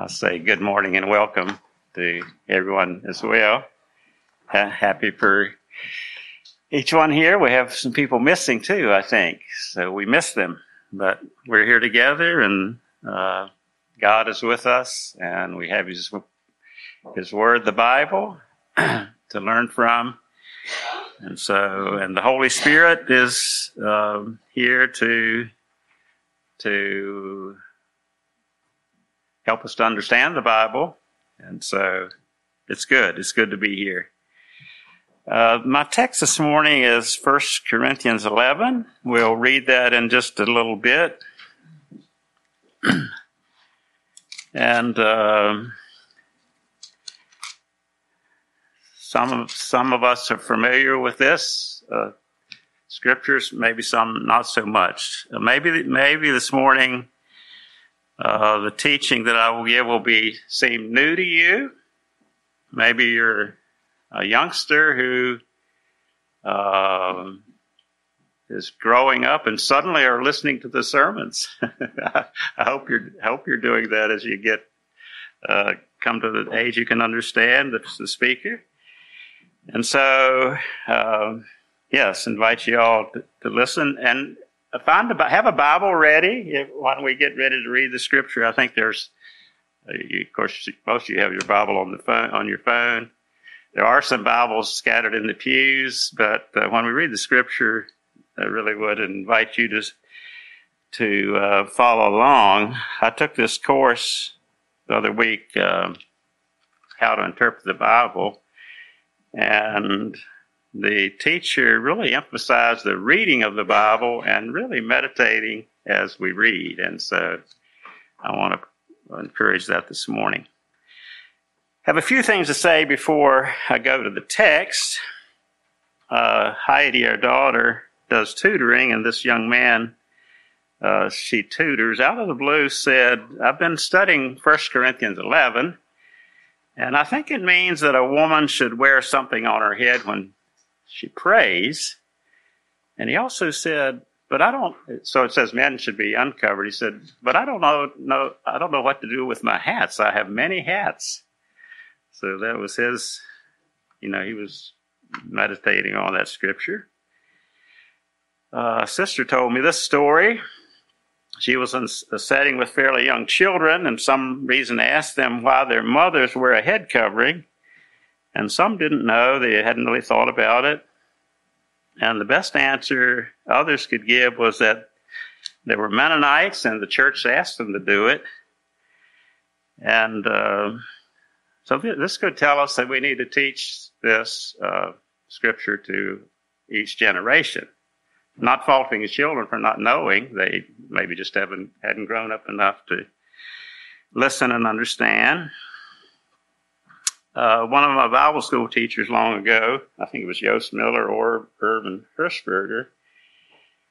I'll say good morning and welcome to everyone as well. Ha- happy for each one here. We have some people missing too, I think. So we miss them, but we're here together and uh, God is with us and we have His, His Word, the Bible, to learn from. And so, and the Holy Spirit is um, here to to help us to understand the Bible. And so it's good. It's good to be here. Uh, my text this morning is 1 Corinthians 11. We'll read that in just a little bit. and uh, some, of, some of us are familiar with this. Uh, scriptures, maybe some not so much. Maybe, maybe this morning uh, the teaching that I will give will be seem new to you. Maybe you're a youngster who uh, is growing up and suddenly are listening to the sermons. I hope you're hope you're doing that as you get uh, come to the age you can understand the, the speaker. And so, uh, yes, invite you all to, to listen and find a, have a Bible ready if, when we get ready to read the scripture. I think there's, uh, of course, most of you have your Bible on the phone on your phone. There are some Bibles scattered in the pews, but uh, when we read the scripture, I really would invite you to to uh, follow along. I took this course the other week, um, how to interpret the Bible, and the teacher really emphasized the reading of the Bible and really meditating as we read. And so I want to encourage that this morning. I Have a few things to say before I go to the text. Uh, Heidi, our daughter, does tutoring, and this young man uh, she tutors out of the blue said, I've been studying 1 Corinthians 11, and I think it means that a woman should wear something on her head when she prays. And he also said, but I don't, so it says men should be uncovered. He said, but I don't know, no, I don't know what to do with my hats. I have many hats. So that was his, you know, he was meditating on that scripture. Uh, sister told me this story. She was in a setting with fairly young children, and some reason asked them why their mothers wear a head covering. And some didn't know, they hadn't really thought about it. And the best answer others could give was that they were Mennonites and the church asked them to do it. And uh, so this could tell us that we need to teach this uh, scripture to each generation. Not faulting the children for not knowing; they maybe just haven't hadn't grown up enough to listen and understand. Uh, one of my Bible school teachers long ago, I think it was Yost Miller or Irvin Hirschberger,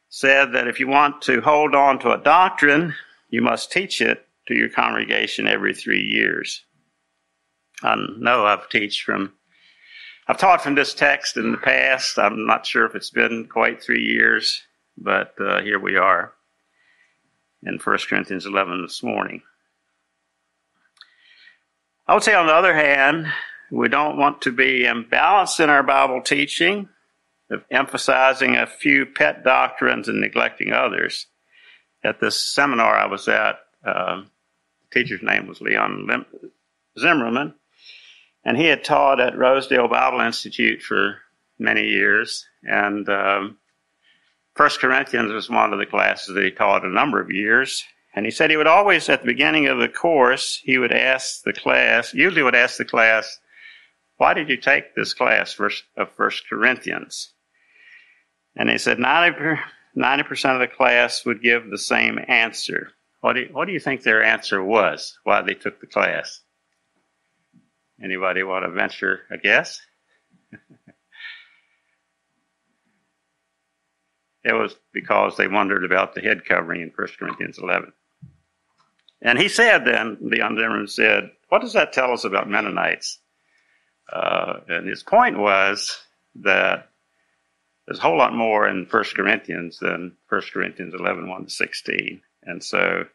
said that if you want to hold on to a doctrine, you must teach it to your congregation every three years. I know I've teach from, I've taught from this text in the past. I'm not sure if it's been quite three years, but uh, here we are in 1 Corinthians 11 this morning. I would say, on the other hand, we don't want to be imbalanced in our Bible teaching, of emphasizing a few pet doctrines and neglecting others. At this seminar I was at, uh, the teacher's name was Leon Lim- Zimmerman, and he had taught at Rosedale Bible Institute for many years. And um, First Corinthians was one of the classes that he taught a number of years. And he said he would always, at the beginning of the course, he would ask the class, usually would ask the class, why did you take this class of First Corinthians? And he said 90, percent of the class would give the same answer. What do, you, what do you think their answer was, why they took the class? Anybody want to venture a guess? it was because they wondered about the head covering in 1 Corinthians 11. And he said then, Leon Zimmerman said, what does that tell us about Mennonites? Uh, and his point was that there's a whole lot more in 1 Corinthians than 1 Corinthians 11, 1 to 16. And so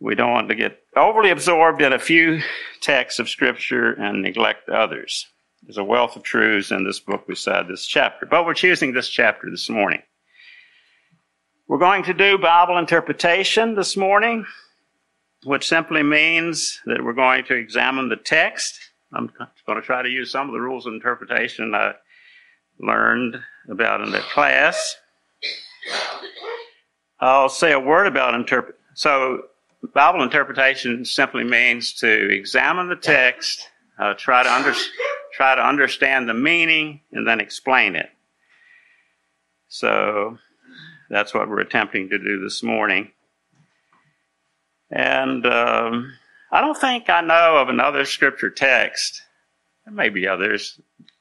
we don't want to get overly absorbed in a few texts of Scripture and neglect others. There's a wealth of truths in this book beside this chapter, but we're choosing this chapter this morning. We're going to do Bible interpretation this morning, which simply means that we're going to examine the text. I'm going to try to use some of the rules of interpretation I learned about in the class. I'll say a word about interpret. So, Bible interpretation simply means to examine the text, uh, try to under- try to understand the meaning, and then explain it. So, that's what we're attempting to do this morning. And um, I don't think I know of another scripture text. There may be others,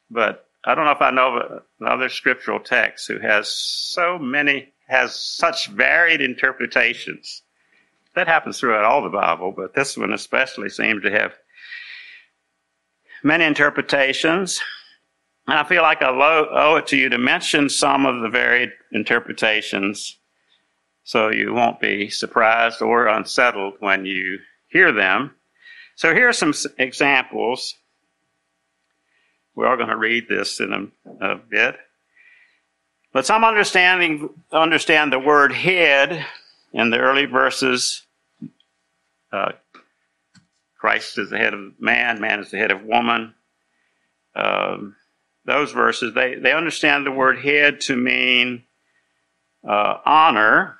but I don't know if I know of another scriptural text who has so many, has such varied interpretations. That happens throughout all the Bible, but this one especially seems to have many interpretations. And I feel like I owe it to you to mention some of the varied interpretations so you won't be surprised or unsettled when you hear them. So here are some examples we are all going to read this in a, a bit. But some understanding understand the word head in the early verses. Uh, Christ is the head of man, man is the head of woman. Um, those verses, they, they understand the word head to mean uh, honor,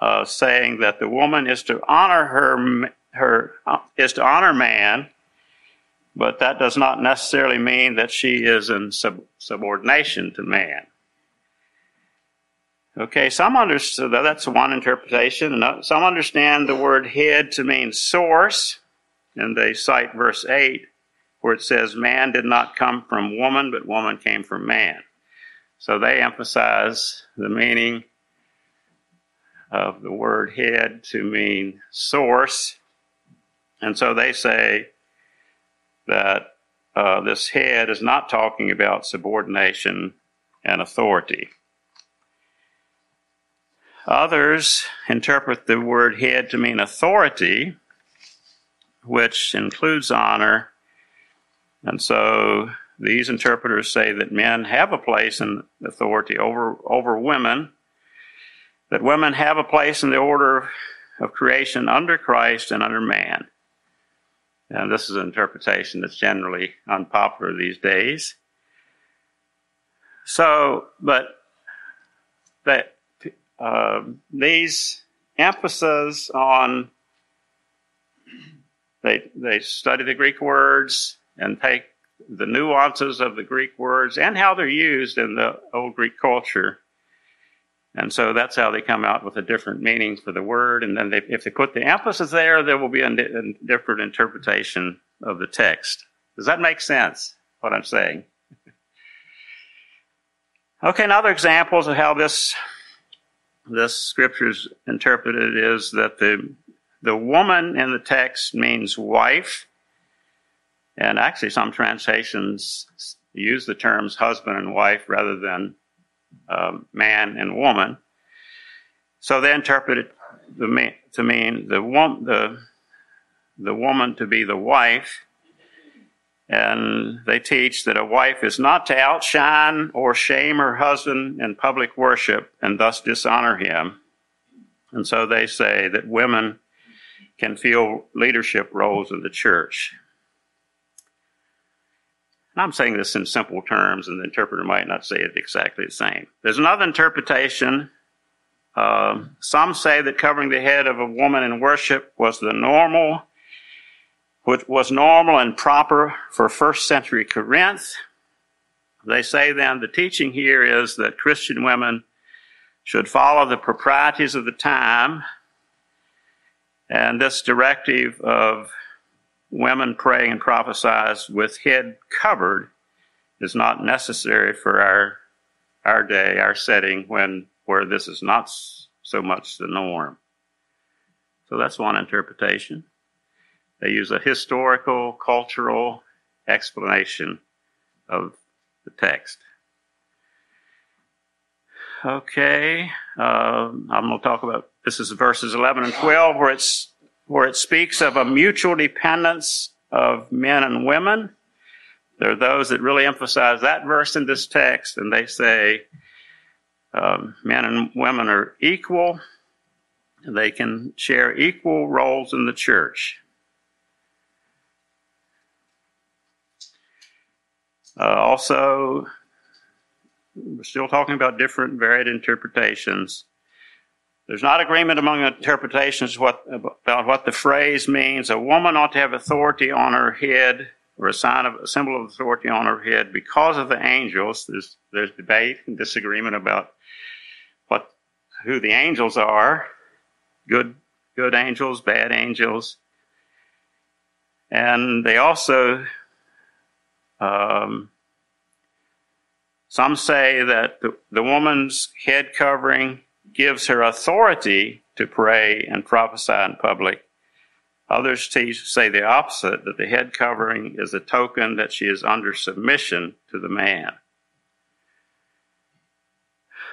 uh, saying that the woman is to honor her, her uh, is to honor man but that does not necessarily mean that she is in sub- subordination to man. Okay, some understand that's one interpretation. Some understand the word head to mean source, and they cite verse 8 where it says, Man did not come from woman, but woman came from man. So they emphasize the meaning of the word head to mean source. And so they say that uh, this head is not talking about subordination and authority. Others interpret the word head to mean authority, which includes honor. And so these interpreters say that men have a place in authority over, over women, that women have a place in the order of creation under Christ and under man. And this is an interpretation that's generally unpopular these days. So, but that uh, these emphasis on they they study the Greek words and take the nuances of the Greek words and how they're used in the old Greek culture and so that's how they come out with a different meaning for the word. And then they, if they put the emphasis there, there will be a, a different interpretation of the text. Does that make sense, what I'm saying? okay, another examples of how this, this scripture is interpreted is that the, the woman in the text means wife. And actually, some translations use the terms husband and wife rather than uh, man and woman. So they interpret it to mean the, the, the woman to be the wife. And they teach that a wife is not to outshine or shame her husband in public worship and thus dishonor him. And so they say that women can fill leadership roles in the church. I'm saying this in simple terms, and the interpreter might not say it exactly the same. There's another interpretation. Uh, some say that covering the head of a woman in worship was the normal, which was normal and proper for first century Corinth. They say then the teaching here is that Christian women should follow the proprieties of the time, and this directive of women praying and prophesies with head covered is not necessary for our our day, our setting when where this is not so much the norm. So that's one interpretation. They use a historical, cultural explanation of the text. Okay, uh, I'm going to talk about this is verses 11 and 12, where, it's, where it speaks of a mutual dependence of men and women. There are those that really emphasize that verse in this text, and they say um, men and women are equal. They can share equal roles in the church. Uh, also, we're still talking about different varied interpretations. There's not agreement among interpretations what, about what the phrase means. A woman ought to have authority on her head or a sign of a symbol of authority on her head because of the angels. There's, there's debate and disagreement about what, who the angels are. Good, good angels, bad angels. And they also, um, some say that the, the woman's head covering gives her authority to pray and prophesy in public. Others teach, say the opposite, that the head covering is a token that she is under submission to the man.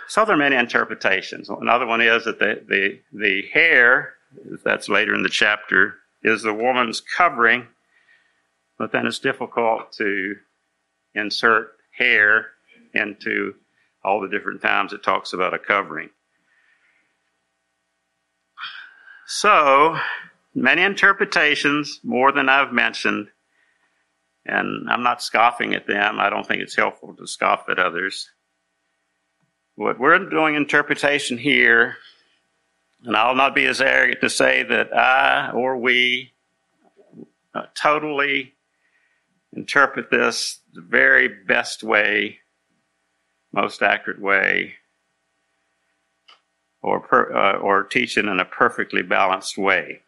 So there are many interpretations. Another one is that the, the, the hair, that's later in the chapter, is the woman's covering, but then it's difficult to insert hair into all the different times it talks about a covering. So, many interpretations, more than I've mentioned, and I'm not scoffing at them. I don't think it's helpful to scoff at others. What we're doing interpretation here, and I'll not be as arrogant to say that I or we uh, totally interpret this the very best way most accurate way or, per, uh, or teach it in a perfectly balanced way.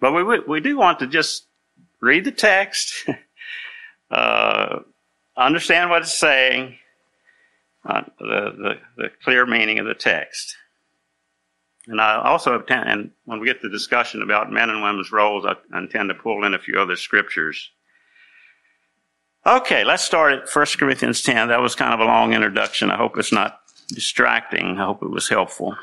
But we, we do want to just read the text, uh, understand what it's saying, uh, the, the, the, clear meaning of the text. And I also intend, and when we get to discussion about men and women's roles, I intend to pull in a few other scriptures Okay, let's start at 1 Corinthians 10. That was kind of a long introduction. I hope it's not distracting. I hope it was helpful.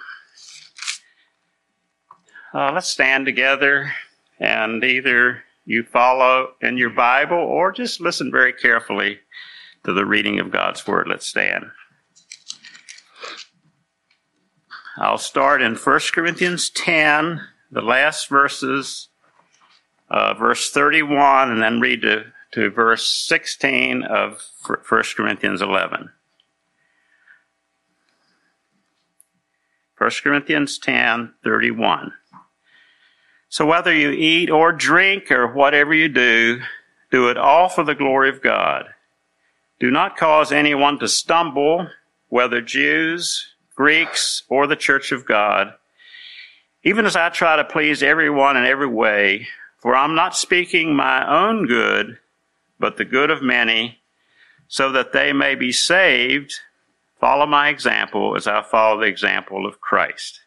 Uh, let's stand together and either you follow in your Bible or just listen very carefully to the reading of God's Word. Let's stand. I'll start in 1 Corinthians 10, the last verses, uh, verse 31, and then read to to verse 16 of 1 Corinthians 11. 1 Corinthians 10 31. So whether you eat or drink or whatever you do, do it all for the glory of God. Do not cause anyone to stumble, whether Jews, Greeks, or the church of God, even as I try to please everyone in every way, for I'm not speaking my own good, but the good of many, so that they may be saved. Follow my example as I follow the example of Christ.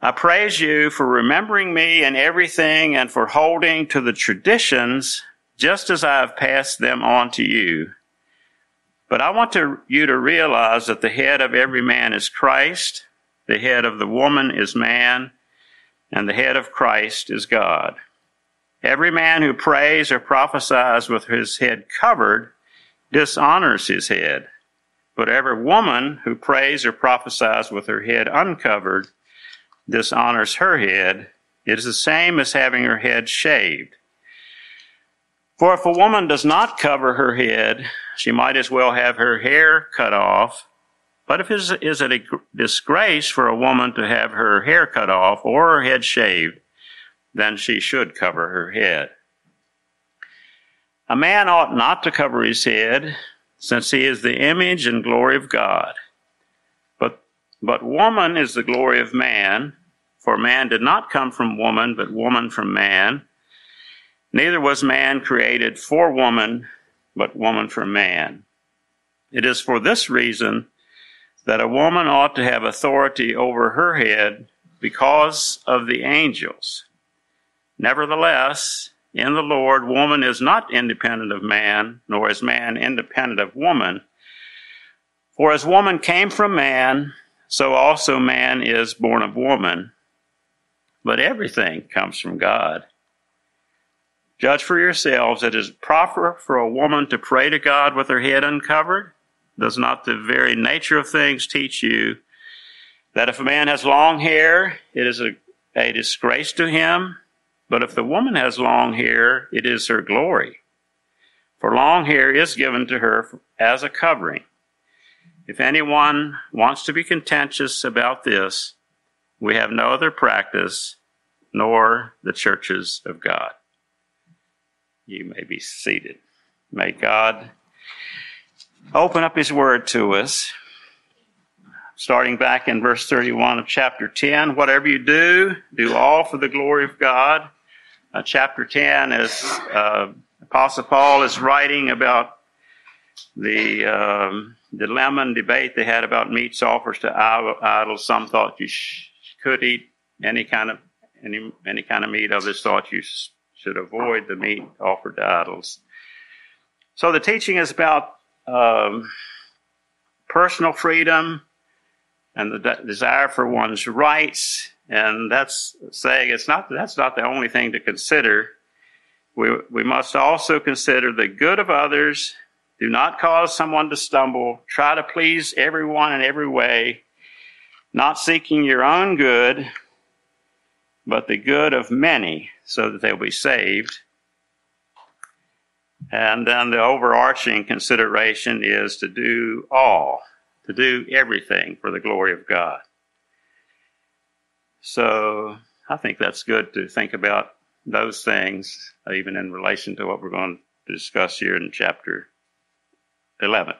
I praise you for remembering me in everything and for holding to the traditions just as I have passed them on to you. But I want to, you to realize that the head of every man is Christ, the head of the woman is man, and the head of Christ is God. Every man who prays or prophesies with his head covered dishonors his head. But every woman who prays or prophesies with her head uncovered dishonors her head. It is the same as having her head shaved. For if a woman does not cover her head, she might as well have her hair cut off. But if it is a disgrace for a woman to have her hair cut off or her head shaved, then she should cover her head. A man ought not to cover his head, since he is the image and glory of God. But, but woman is the glory of man, for man did not come from woman, but woman from man. Neither was man created for woman, but woman for man. It is for this reason that a woman ought to have authority over her head because of the angels. Nevertheless, in the Lord, woman is not independent of man, nor is man independent of woman. For as woman came from man, so also man is born of woman. But everything comes from God. Judge for yourselves, it is proper for a woman to pray to God with her head uncovered. Does not the very nature of things teach you that if a man has long hair, it is a, a disgrace to him? But if the woman has long hair, it is her glory. For long hair is given to her as a covering. If anyone wants to be contentious about this, we have no other practice, nor the churches of God. You may be seated. May God open up His Word to us. Starting back in verse 31 of chapter 10, whatever you do, do all for the glory of God. Uh, chapter 10 is uh, Apostle Paul is writing about the um, dilemma and debate they had about meats offered to idols. Some thought you sh- could eat any kind of any any kind of meat. Others thought you sh- should avoid the meat offered to idols. So the teaching is about um, personal freedom and the de- desire for one's rights, and that's saying it's not that's not the only thing to consider. We we must also consider the good of others do not cause someone to stumble. Try to please everyone in every way, not seeking your own good, but the good of many, so that they'll be saved. And then the overarching consideration is to do all, to do everything for the glory of God. So I think that's good to think about those things, even in relation to what we're going to discuss here in chapter 11.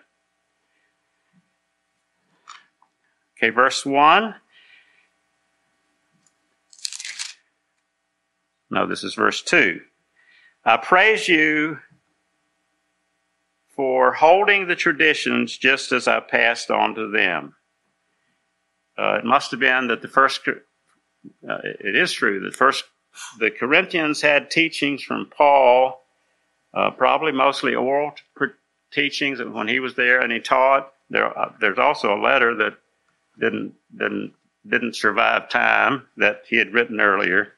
Okay, verse 1. No, this is verse 2. I praise you for holding the traditions just as I passed on to them. Uh, it must have been that the first, uh, it is true that first, the Corinthians had teachings from Paul, uh, probably mostly oral teachings when he was there and he taught. There, uh, there's also a letter that didn't didn't didn't survive time that he had written earlier.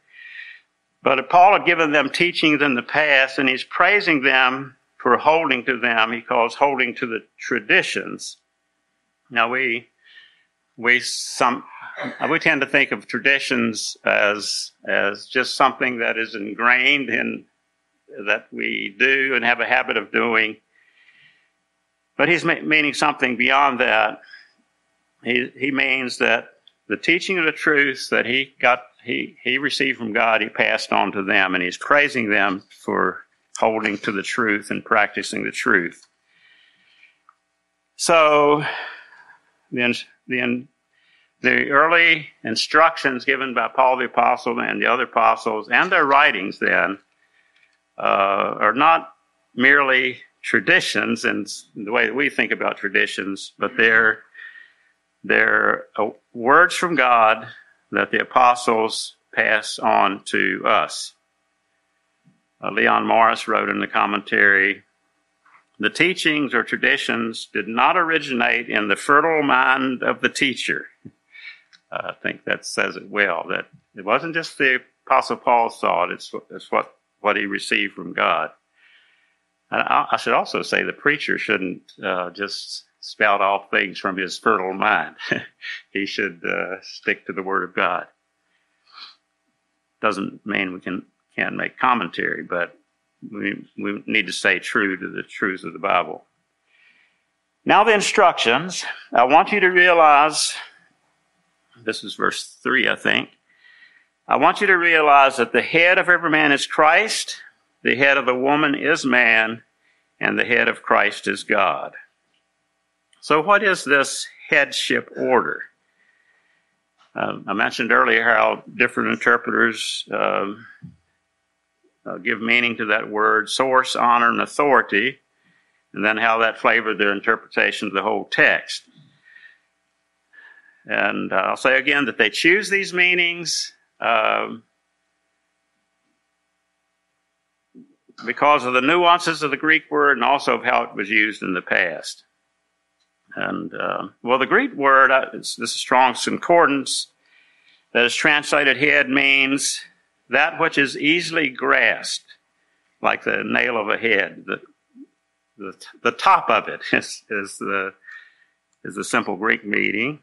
But Paul had given them teachings in the past, and he's praising them for holding to them. He calls holding to the traditions. Now we we some Uh, we tend to think of traditions as as just something that is ingrained in that we do and have a habit of doing. But he's meaning something beyond that. He, he means that the teaching of the truth that he got, he, he received from God, he passed on to them, and he's praising them for holding to the truth and practicing the truth. So, the, the, the early instructions given by Paul the Apostle and the other apostles and their writings then uh, are not merely traditions and the way that we think about traditions, but they're they're uh, words from God that the apostles pass on to us. Uh, Leon Morris wrote in the commentary the teachings or traditions did not originate in the fertile mind of the teacher. I think that says it well, that it wasn't just the Apostle Paul's thought, it's, it's what, what he received from God. And I, I should also say the preacher shouldn't uh, just spout off things from his fertile mind. he should uh, stick to the Word of God. Doesn't mean we can can't make commentary, but we we need to stay true to the truths of the Bible. Now the instructions. I want you to realize. This is verse three, I think. I want you to realize that the head of every man is Christ, the head of the woman is man, and the head of Christ is God. So, what is this headship order? Uh, I mentioned earlier how different interpreters uh, uh, give meaning to that word source, honor, and authority, and then how that flavored their interpretation of the whole text. And uh, I'll say again that they choose these meanings um, because of the nuances of the Greek word and also of how it was used in the past. And uh, well, the Greek word, uh, this is Strong's Concordance, that is translated head means that which is easily grasped, like the nail of a head. The, the, the top of it is, is the is the simple Greek meaning.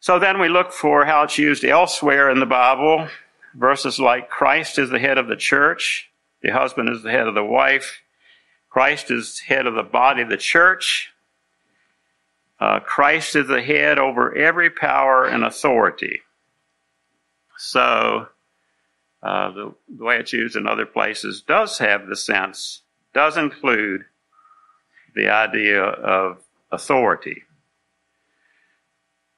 So then we look for how it's used elsewhere in the Bible. Verses like Christ is the head of the church, the husband is the head of the wife, Christ is head of the body of the church. Uh, Christ is the head over every power and authority. So, uh, the, the way it's used in other places does have the sense, does include the idea of authority.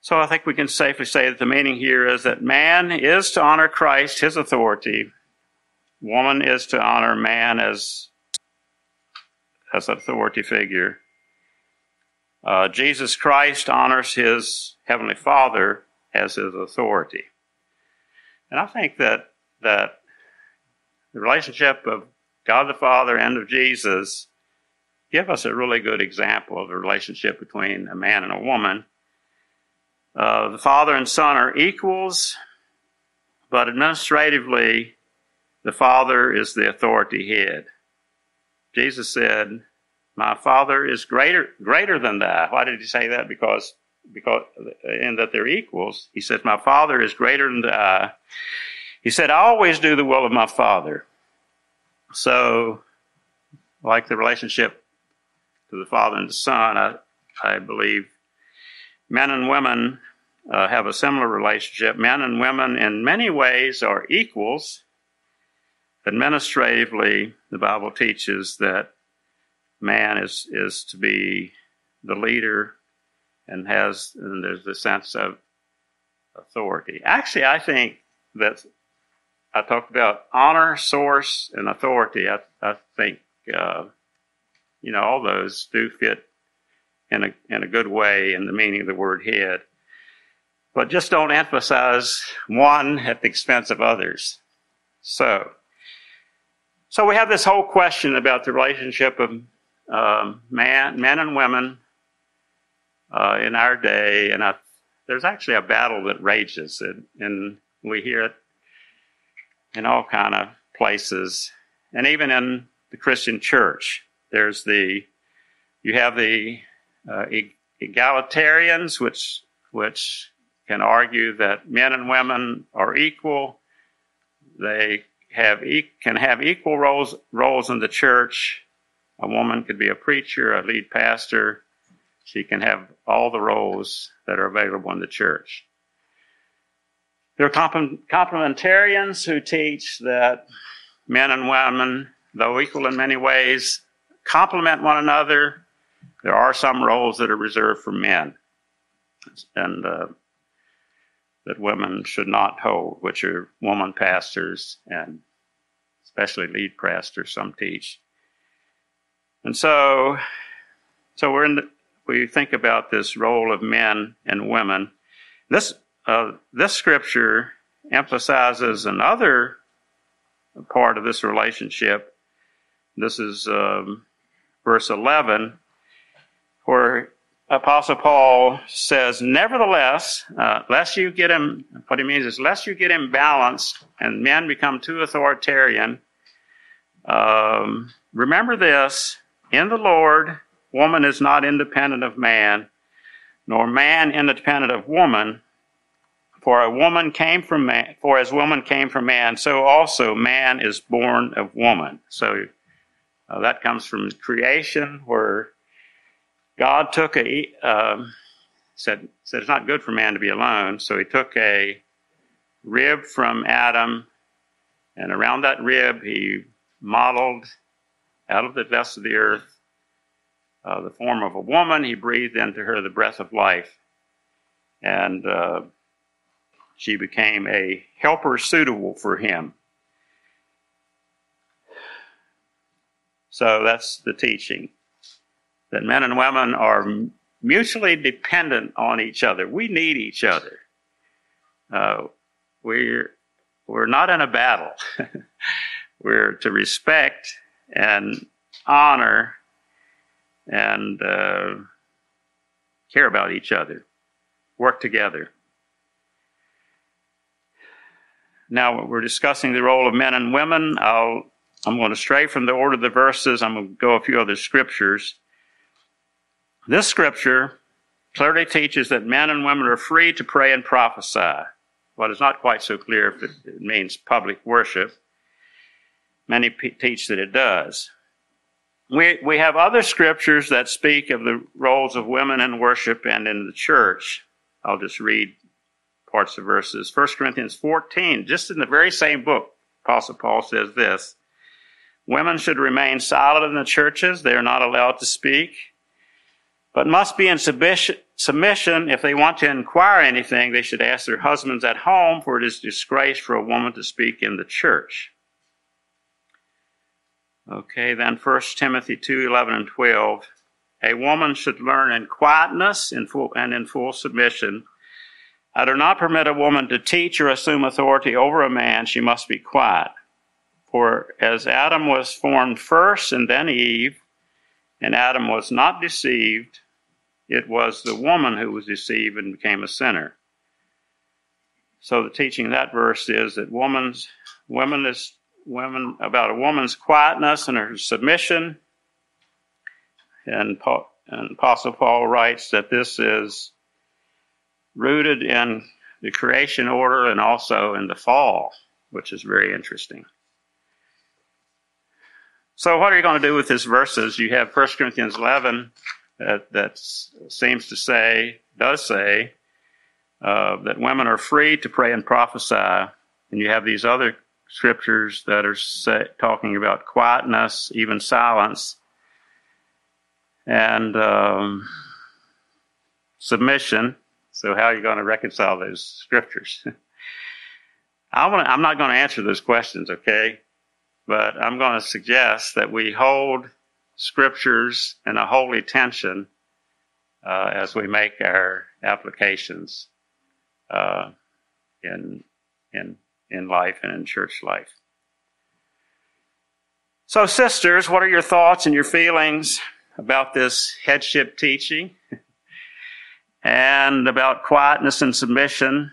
So I think we can safely say that the meaning here is that man is to honor Christ, his authority. Woman is to honor man as, as an authority figure. Uh, Jesus Christ honors his heavenly Father as his authority. And I think that, that the relationship of God the Father and of Jesus give us a really good example of the relationship between a man and a woman. Uh, the father and son are equals, but administratively, the father is the authority head. Jesus said, "My father is greater greater than that." Why did he say that? Because because in that they're equals. He said, "My father is greater than I." He said, "I always do the will of my father." So, like the relationship to the Father and the Son, I, I believe men and women uh, have a similar relationship. Men and women, in many ways, are equals. Administratively, the Bible teaches that man is, is to be the leader and has, and there's the sense of authority. Actually, I think that I talked about honor, source, and authority. I, I think uh, you know, all those do fit in a, in a good way in the meaning of the word head. But just don't emphasize one at the expense of others. So, so we have this whole question about the relationship of um, man, men and women uh, in our day, and I, there's actually a battle that rages, and, and we hear it in all kind of places, and even in the Christian church. There's the, you have the uh, egalitarians, which, which can argue that men and women are equal. They have e- can have equal roles roles in the church. A woman could be a preacher, a lead pastor. She can have all the roles that are available in the church. There are complementarians who teach that men and women, though equal in many ways, complement one another. There are some roles that are reserved for men and uh, that women should not hold, which are woman pastors and especially lead pastors, some teach. And so, so we're in the, we think about this role of men and women. This, uh, this scripture emphasizes another part of this relationship. This is um, verse 11, where Apostle Paul says, Nevertheless, uh, lest you get him, what he means is, lest you get imbalanced and men become too authoritarian, um, remember this in the Lord, woman is not independent of man, nor man independent of woman. For a woman came from man, for as woman came from man, so also man is born of woman. So uh, that comes from creation, where God took a um, said said it's not good for man to be alone, so He took a rib from Adam, and around that rib He modeled out of the dust of the earth uh, the form of a woman. He breathed into her the breath of life, and uh, she became a helper suitable for him. So that's the teaching that men and women are mutually dependent on each other. We need each other. Uh, we're we're not in a battle. we're to respect and honor and uh, care about each other, work together. Now we're discussing the role of men and women. I'll, I'm going to stray from the order of the verses. I'm going to go a few other scriptures. This scripture clearly teaches that men and women are free to pray and prophesy. Well, it's not quite so clear if it, means public worship. Many p- teach that it does. We, we have other scriptures that speak of the roles of women in worship and in the church. I'll just read parts of verses. 1 Corinthians 14, just in the very same book, Apostle Paul says this Women should remain silent in the churches. They are not allowed to speak but must be in submission. If they want to inquire anything they should ask their husbands at home for it is disgrace for a woman to speak in the church. Okay then 1 timothy 2 11 and 12 a woman should learn in quietness full, and in full submission. I do not permit a woman to teach or assume authority over a man. She must be quiet. For as adam was formed first and then eve and Adam was not deceived. It was the woman who was deceived and became a sinner. So the teaching in that verse is that woman's women is women about a woman's quietness and her submission. And, Paul, and Apostle Paul writes that this is rooted in the creation order and also in the fall, which is very interesting. So, what are you going to do with these verses? You have 1 Corinthians 11 that, that seems to say, does say, uh, that women are free to pray and prophesy. And you have these other scriptures that are say, talking about quietness, even silence, and um, submission. So, how are you going to reconcile those scriptures? I am not going to answer those questions, okay? But I'm going to suggest that we hold scriptures in a holy tension uh, as we make our applications uh, in in in life and in church life. So, sisters, what are your thoughts and your feelings about this headship teaching and about quietness and submission?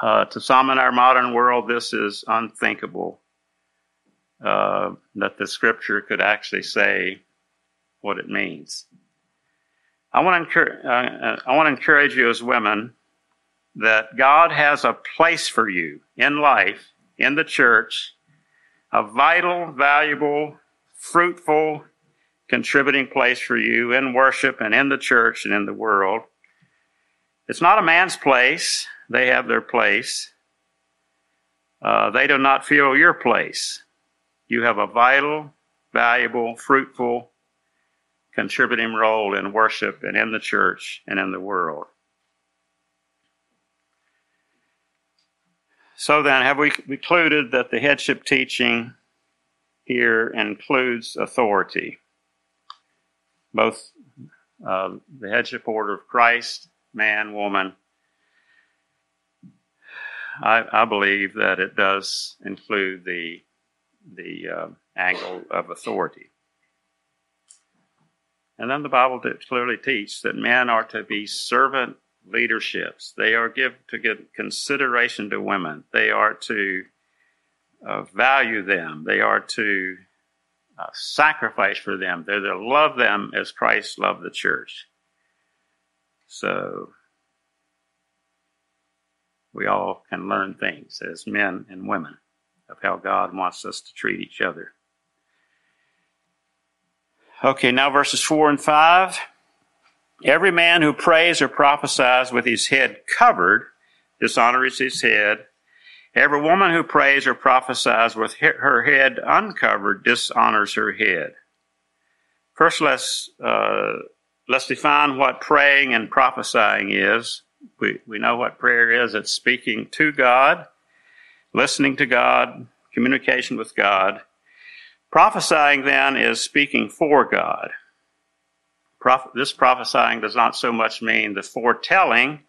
Uh, to some in our modern world, this is unthinkable uh, that the scripture could actually say what it means. I want, to encourage, uh, uh, I want to encourage you as women that God has a place for you in life, in the church, a vital, valuable, fruitful, contributing place for you in worship and in the church and in the world. It's not a man's place. They have their place. Uh, they do not feel your place. You have a vital, valuable, fruitful, contributing role in worship and in the church and in the world. So then, have we concluded that the headship teaching here includes authority? Both uh, the headship order of Christ, man, woman. I, I believe that it does include the the uh, angle of authority. And then the Bible clearly teaches that men are to be servant leaderships. They are give to give consideration to women. They are to uh, value them. They are to uh, sacrifice for them. They're to love them as Christ loved the church. So we all can learn things as men and women of how God wants us to treat each other. Okay, now verses 4 and 5. Every man who prays or prophesies with his head covered dishonors his head. Every woman who prays or prophesies with her head uncovered dishonors her head. First, let's uh, let's define what praying and prophesying is. We we know what prayer is. It's speaking to God listening to God, communication with God. Prophesying then is speaking for God. this prophesying does not so much mean the foretelling,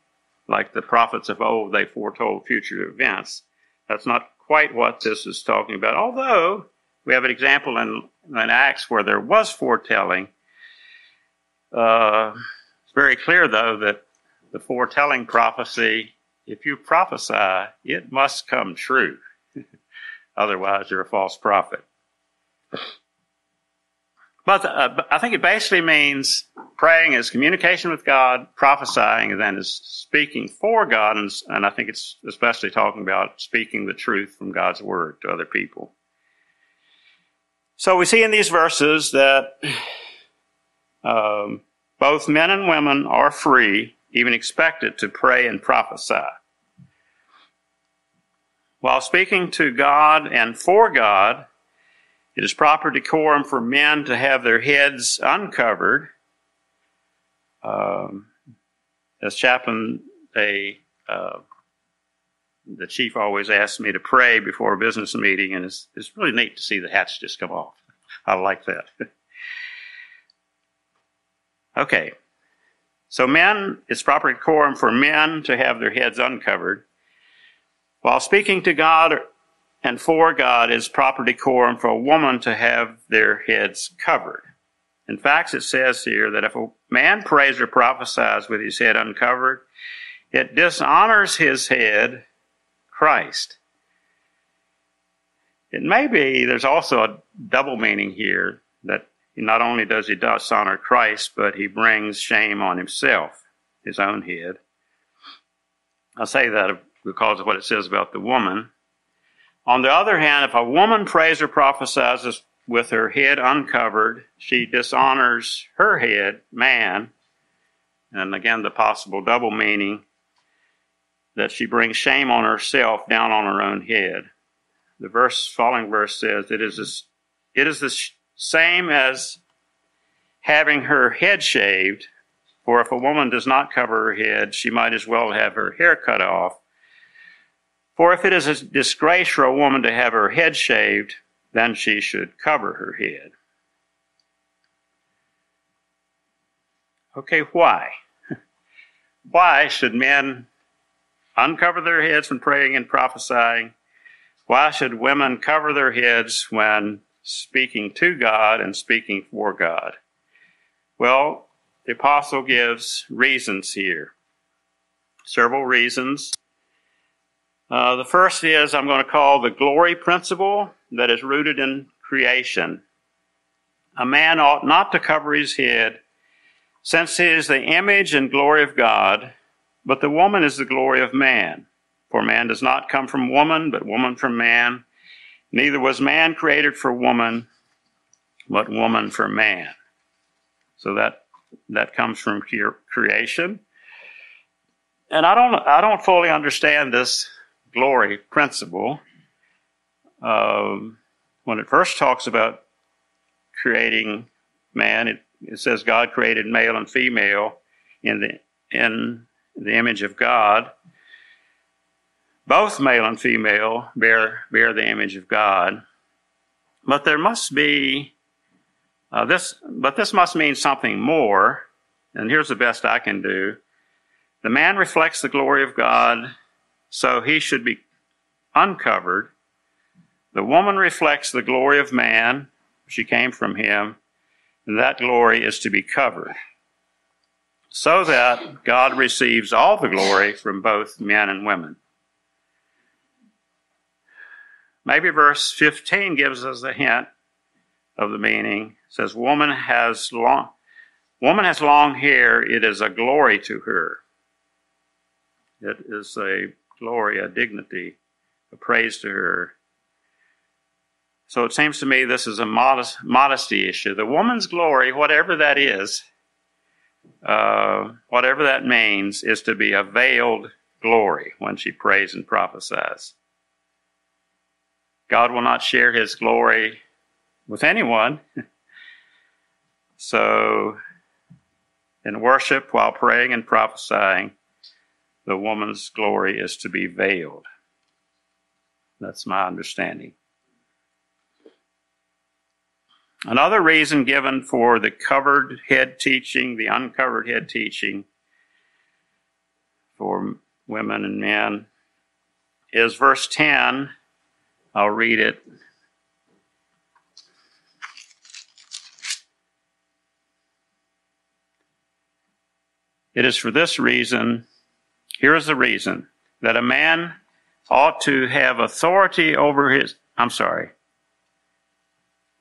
like the prophets of old, they foretold future events. That's not quite what this is talking about. Although we have an example in, in Acts where there was foretelling, Uh, it's very clear, though, that the foretelling prophecy, if you prophesy, it must come true. Otherwise, you're a false prophet. But uh, I think it basically means praying is communication with God, prophesying, then is speaking for God. And, and I think it's especially talking about speaking the truth from God's word to other people. So we see in these verses that um, both men and women are free, even expected, to pray and prophesy. While speaking to God and for God, it is proper decorum for men to have their heads uncovered. Um, as chaplain, they, uh, the chief always asks me to pray before a business meeting, and it's, it's really neat to see the hats just come off. I like that. okay. So, men, it's proper decorum for men to have their heads uncovered. While speaking to God and for God is proper decorum for a woman to have their heads covered. In fact, it says here that if a man prays or prophesies with his head uncovered, it dishonors his head, Christ. It may be there's also a double meaning here that not only does he dishonor Christ, but he brings shame on himself, his own head. I say that because of what it says about the woman. On the other hand, if a woman prays or prophesies with her head uncovered, she dishonors her head, man, and again the possible double meaning that she brings shame on herself down on her own head. The verse, following verse says, it is, this, it is the same as having her head shaved, for if a woman does not cover her head, she might as well have her hair cut off. For if it is a disgrace for a woman to have her head shaved, then she should cover her head. Okay, why? why should men uncover their heads when praying and prophesying? Why should women cover their heads when speaking to God and speaking for God? Well, the apostle gives reasons here. Several reasons. Uh, the first is I'm going to call the glory principle that is rooted in creation. A man ought not to cover his head, since he is the image and glory of God, but the woman is the glory of man. For man does not come from woman, but woman from man. Neither was man created for woman, but woman for man. So that that comes from creation. And I don't I don't fully understand this glory principle, um, when it first talks about creating man, it, it says God created male and female in the in the image of God. Both male and female bear bear the image of God, but there must be uh, this. But this must mean something more. And here's the best I can do: the man reflects the glory of God so he should be uncovered. The woman reflects the glory of man. She came from him. And that glory is to be covered. So that God receives all the glory from both men and women. Maybe verse 15 gives us a hint of the meaning. It says, Woman has long woman has long hair, it is a glory to her. It is a glory, a dignity, a praise to her. So it seems to me this is a modest, modesty issue. The woman's glory, whatever that is, uh, whatever that means, is to be a veiled glory when she prays and prophesies. God will not share his glory with anyone. so, in worship, while praying and prophesying, the woman's glory is to be veiled. That's my understanding. Another reason given for the covered head teaching, the uncovered head teaching for women and men, is verse 10. I'll read it. It is for this reason, here is the reason, that a man ought to have authority over his, I'm sorry,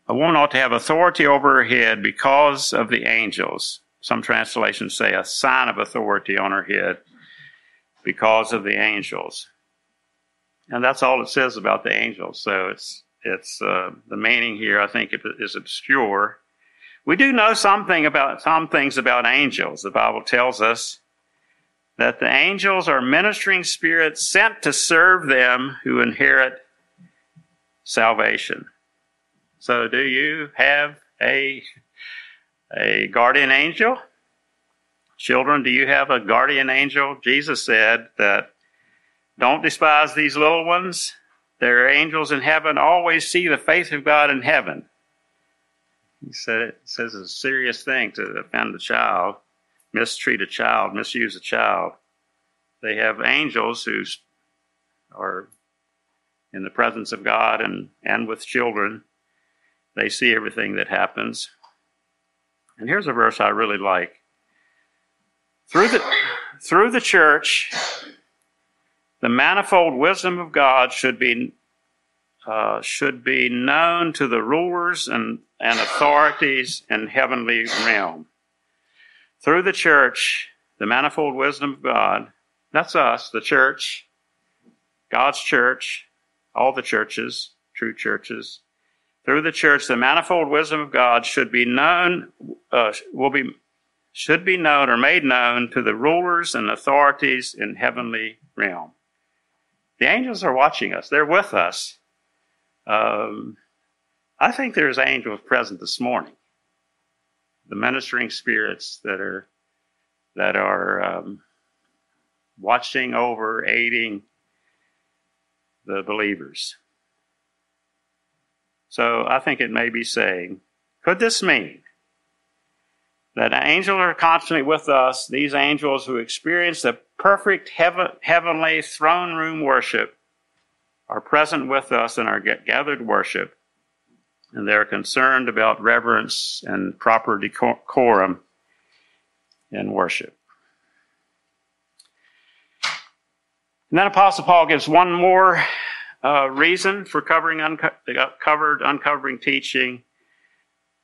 a woman ought to have authority over her head because of the angels. Some translations say a sign of authority on her head because of the angels. And that's all it says about the angels. So it's, it's, uh, the meaning here, I think, is obscure. We do know something about, some things about angels. The Bible tells us that the angels are ministering spirits sent to serve them who inherit salvation. So, do you have a, a guardian angel? Children, do you have a guardian angel? Jesus said that don't despise these little ones. Their angels in heaven always see the face of God in heaven. He said it says it's a serious thing to offend a child, mistreat a child, misuse a child. They have angels who are in the presence of God and, and with children they see everything that happens. And here's a verse I really like. Through the, through the church, the manifold wisdom of God should be, uh, should be known to the rulers and, and authorities in heavenly realm. Through the church, the manifold wisdom of God, that's us, the church, God's church, all the churches, true churches, through the church, the manifold wisdom of God should be known, uh, will be, should be known or made known to the rulers and authorities in heavenly realm. The angels are watching us. They're with us. Um, I think there's angels present this morning. The ministering spirits that are that are um, watching over, aiding the believers. So I think it may be saying, could this mean that angels are constantly with us, these angels who experience the perfect heaven, heavenly throne room worship are present with us in our gathered worship, and they're concerned about reverence and proper decorum in worship. And then Apostle Paul gives one more uh, reason for covering unco- uh, covered uncovering teaching,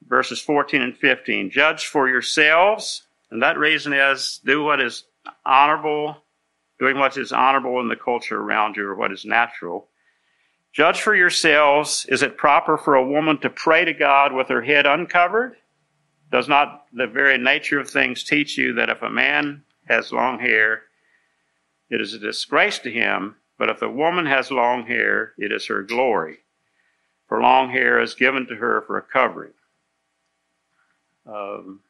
verses 14 and 15. Judge for yourselves, and that reason is do what is honorable, doing what is honorable in the culture around you or what is natural. Judge for yourselves, is it proper for a woman to pray to God with her head uncovered? Does not the very nature of things teach you that if a man has long hair, it is a disgrace to him but if the woman has long hair, it is her glory. For long hair is given to her for a covering. Um,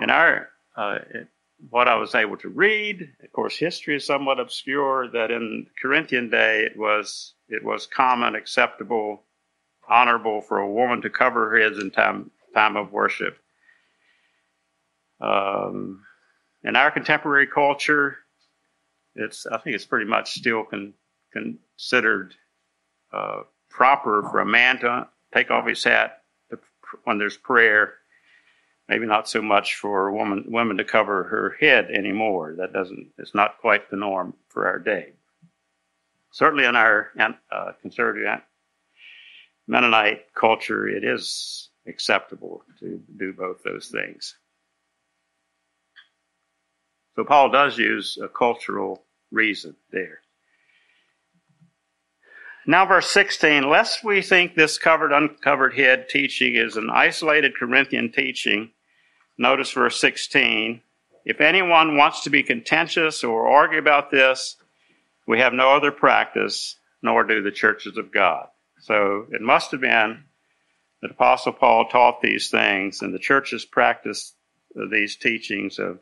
in our, uh, what I was able to read, of course, history is somewhat obscure. That in Corinthian day, it was it was common, acceptable, honorable for a woman to cover her heads in time time of worship. Um, in our contemporary culture, it's I think it's pretty much still con, considered uh, proper for a man to take off his hat when there's prayer. Maybe not so much for a woman women to cover her head anymore. That doesn't it's not quite the norm for our day. Certainly in our uh, conservative Mennonite culture, it is acceptable to do both those things. So Paul does use a cultural reason there. Now, verse 16, lest we think this covered, uncovered head teaching is an isolated Corinthian teaching, notice verse 16. If anyone wants to be contentious or argue about this, we have no other practice, nor do the churches of God. So it must have been that Apostle Paul taught these things, and the churches practiced these teachings of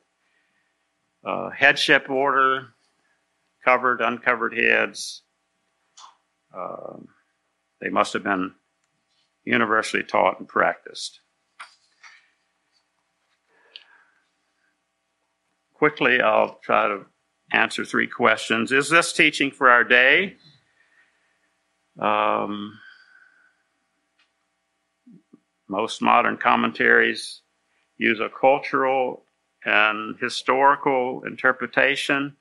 uh, headship order, covered, uncovered heads. Uh, they must have been universally taught and practiced. Quickly, I'll try to answer three questions. Is this teaching for our day? Um, most modern commentaries use a cultural and historical interpretation.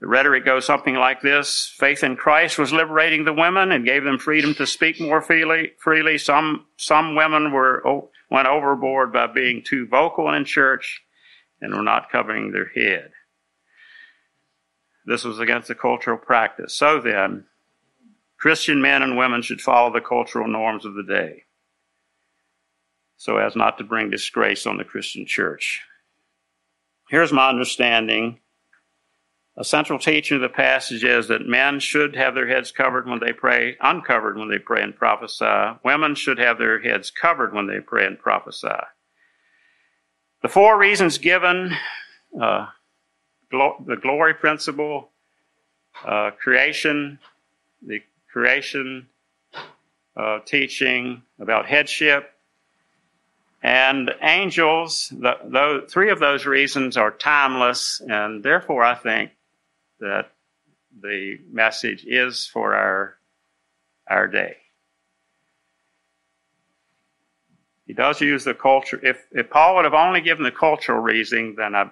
The rhetoric goes something like this Faith in Christ was liberating the women and gave them freedom to speak more freely. freely. Some, some women were, went overboard by being too vocal in church and were not covering their head. This was against the cultural practice. So then, Christian men and women should follow the cultural norms of the day so as not to bring disgrace on the Christian church. Here's my understanding. A central teaching of the passage is that men should have their heads covered when they pray, uncovered when they pray and prophesy. Women should have their heads covered when they pray and prophesy. The four reasons given uh, glo- the glory principle, uh, creation, the creation uh, teaching about headship, and angels, the, the, three of those reasons are timeless, and therefore I think that the message is for our, our day. He does use the culture. If, if Paul would have only given the cultural reasoning, then I,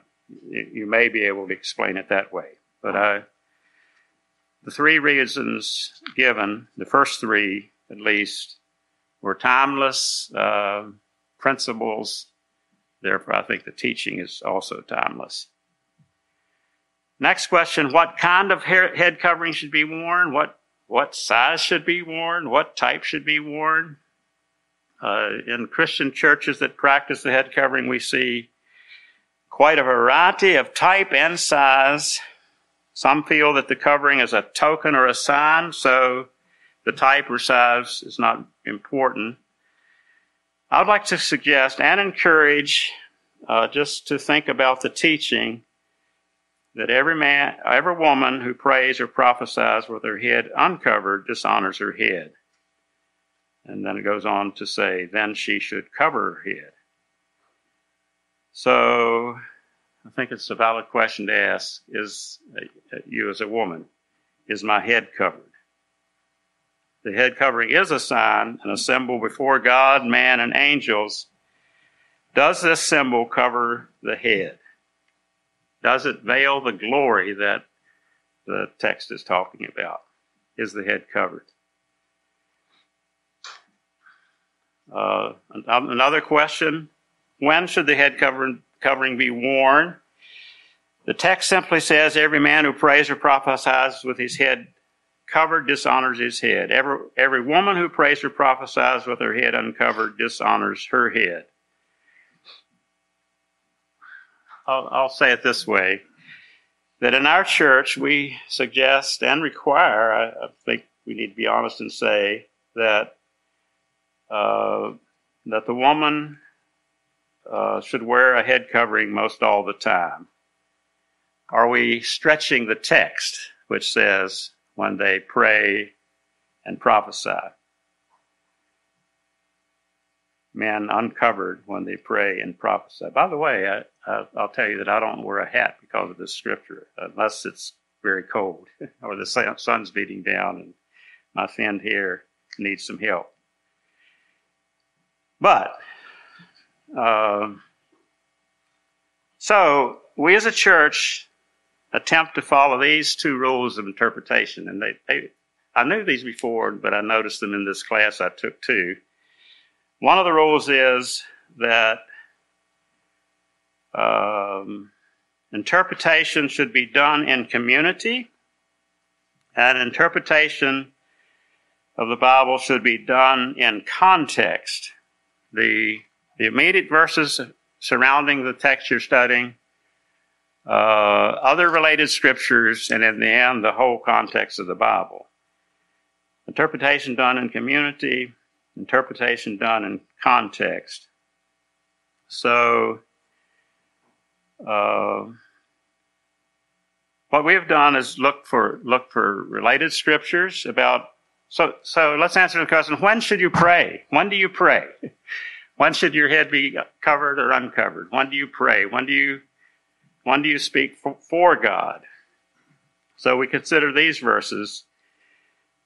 you may be able to explain it that way. But I, the three reasons given, the first three at least, were timeless. Uh, principles. Therefore, I think the teaching is also timeless. Next question What kind of hair, head covering should be worn? What, what size should be worn? What type should be worn? Uh, in Christian churches that practice the head covering, we see quite a variety of type and size. Some feel that the covering is a token or a sign, so the type or size is not important. I would like to suggest and encourage uh, just to think about the teaching that every man, every woman who prays or prophesies with her head uncovered dishonors her head. And then it goes on to say, then she should cover her head. So I think it's a valid question to ask is uh, you as a woman, is my head covered? The head covering is a sign and a symbol before God, man, and angels. Does this symbol cover the head? Does it veil the glory that the text is talking about? Is the head covered? Uh, another question When should the head covering, covering be worn? The text simply says every man who prays or prophesies with his head covered dishonors his head. Every, every woman who prays or prophesies with her head uncovered dishonors her head. I'll, I'll say it this way that in our church we suggest and require, I, I think we need to be honest and say that uh, that the woman uh, should wear a head covering most all the time. Are we stretching the text, which says when they pray and prophesy. Men uncovered when they pray and prophesy. By the way, I, will tell you that I don't wear a hat because of this scripture, unless it's very cold or the sun's beating down and my thin hair needs some help. But, uh, so we as a church attempt to follow these two rules of interpretation. And they, they, I knew these before, but I noticed them in this class I took too. One of the rules is that um, interpretation should be done in community, and interpretation of the Bible should be done in context. The, the immediate verses surrounding the text you're studying uh, other related scriptures, and in the end, the whole context of the Bible. Interpretation done in community, interpretation done in context. So, uh, what we have done is look for look for related scriptures about. So, so let's answer the question: When should you pray? When do you pray? When should your head be covered or uncovered? When do you pray? When do you when do you speak for God? So we consider these verses.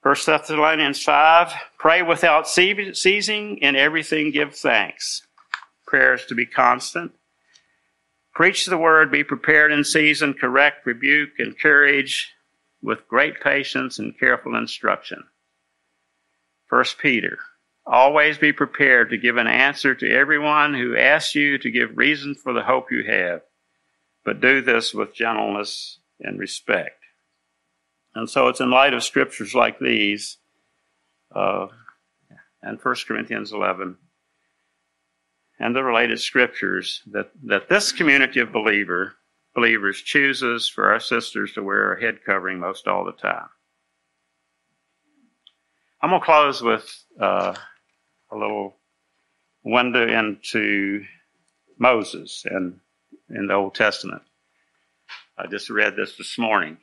1 Thessalonians 5, pray without ceasing, in everything give thanks. Prayer is to be constant. Preach the word, be prepared in season, correct, rebuke, encourage with great patience and careful instruction. First Peter, always be prepared to give an answer to everyone who asks you to give reason for the hope you have, but do this with gentleness and respect. And so it's in light of scriptures like these, uh, and 1 Corinthians 11, and the related scriptures that, that this community of believer, believers chooses for our sisters to wear a head covering most all the time. I'm going to close with uh, a little window into Moses and in the Old Testament. I just read this this morning.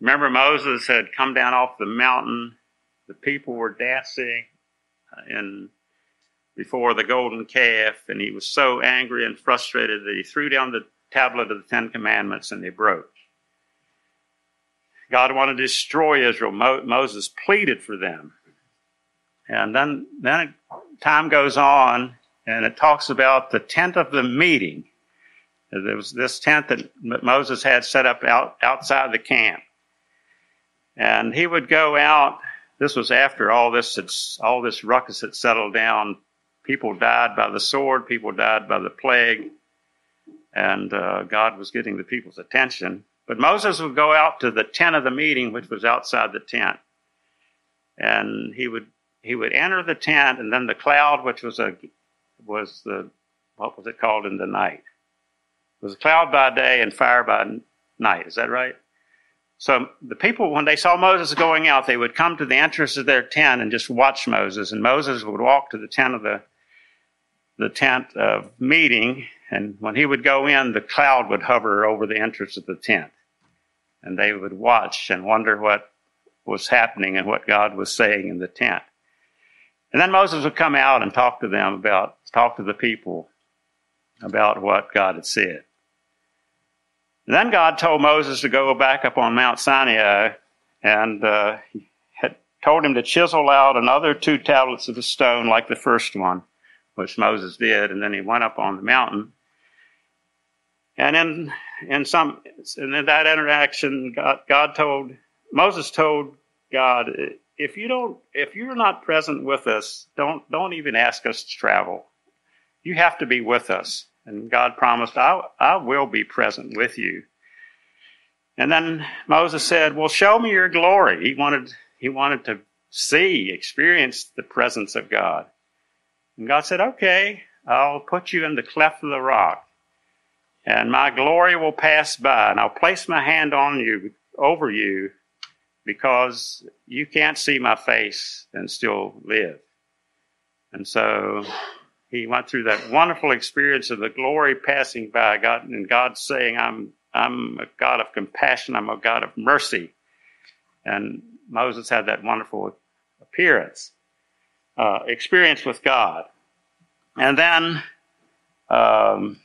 Remember, Moses had come down off the mountain. The people were dancing in before the golden calf, and he was so angry and frustrated that he threw down the tablet of the Ten Commandments and they broke. God wanted to destroy Israel. Mo- Moses pleaded for them. And then, then time goes on, and it talks about the tent of the meeting. There was this tent that Moses had set up out, outside the camp. And he would go out. This was after all this all this ruckus had settled down. People died by the sword. People died by the plague. And uh, God was getting the people's attention. But Moses would go out to the tent of the meeting, which was outside the tent. And he would he would enter the tent, and then the cloud, which was a was the what was it called in the night? It was a cloud by day and fire by night. Is that right? So the people, when they saw Moses going out, they would come to the entrance of their tent and just watch Moses. And Moses would walk to the tent of the the tent of meeting, and when he would go in, the cloud would hover over the entrance of the tent, and they would watch and wonder what was happening and what God was saying in the tent. And then Moses would come out and talk to them about, talk to the people about what God had said. And then God told Moses to go back up on Mount Sinai and uh, had told him to chisel out another two tablets of the stone like the first one, which Moses did. And then he went up on the mountain. And in, in some, and in that interaction, God, God told, Moses told God, if you don't, if you're not present with us, don't, don't even ask us to travel. You have to be with us. And God promised, I, I will be present with you. And then Moses said, well, show me your glory. He wanted, he wanted to see, experience the presence of God. And God said, okay, I'll put you in the cleft of the rock and my glory will pass by and I'll place my hand on you, over you because you can't see my face and still live. And so he went through that wonderful experience of the glory passing by God and God saying, I'm, I'm a God of compassion. I'm a God of mercy. And Moses had that wonderful appearance, uh, experience with God. And then, um,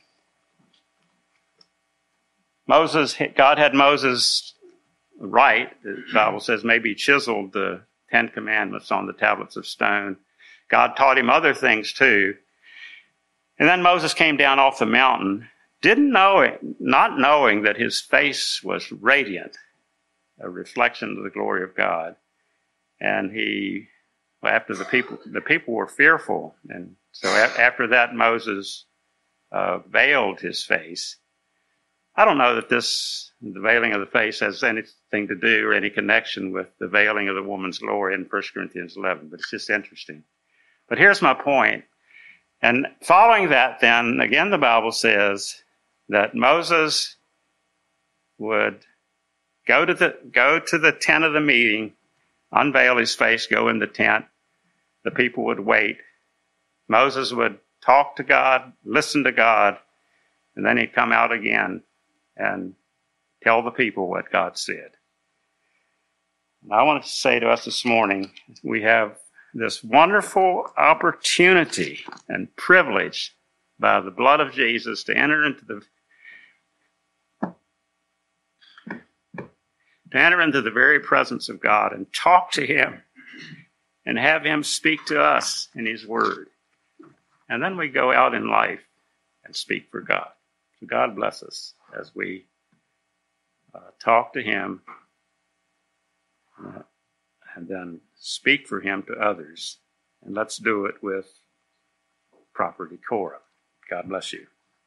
Moses, God had Moses write, The Bible says maybe chiseled the Ten Commandments on the tablets of stone. God taught him other things too. And then Moses came down off the mountain, didn't know it, not knowing that his face was radiant, a reflection of the glory of God. And he, after the people, the people were fearful. And so after that, Moses uh, veiled his face I don't know that this, the veiling of the face, has anything to do or any connection with the veiling of the woman's glory in 1 Corinthians 11, but it's just interesting. But here's my point. And following that, then, again, the Bible says that Moses would go to the, go to the tent of the meeting, unveil his face, go in the tent. The people would wait. Moses would talk to God, listen to God, and then he'd come out again and tell the people what God said. And I want to say to us this morning, we have this wonderful opportunity and privilege by the blood of Jesus to enter into the to enter into the very presence of God and talk to him and have him speak to us in his word. And then we go out in life and speak for God. God bless us as we uh, talk to Him uh, and then speak for Him to others. And let's do it with proper decorum. God bless you.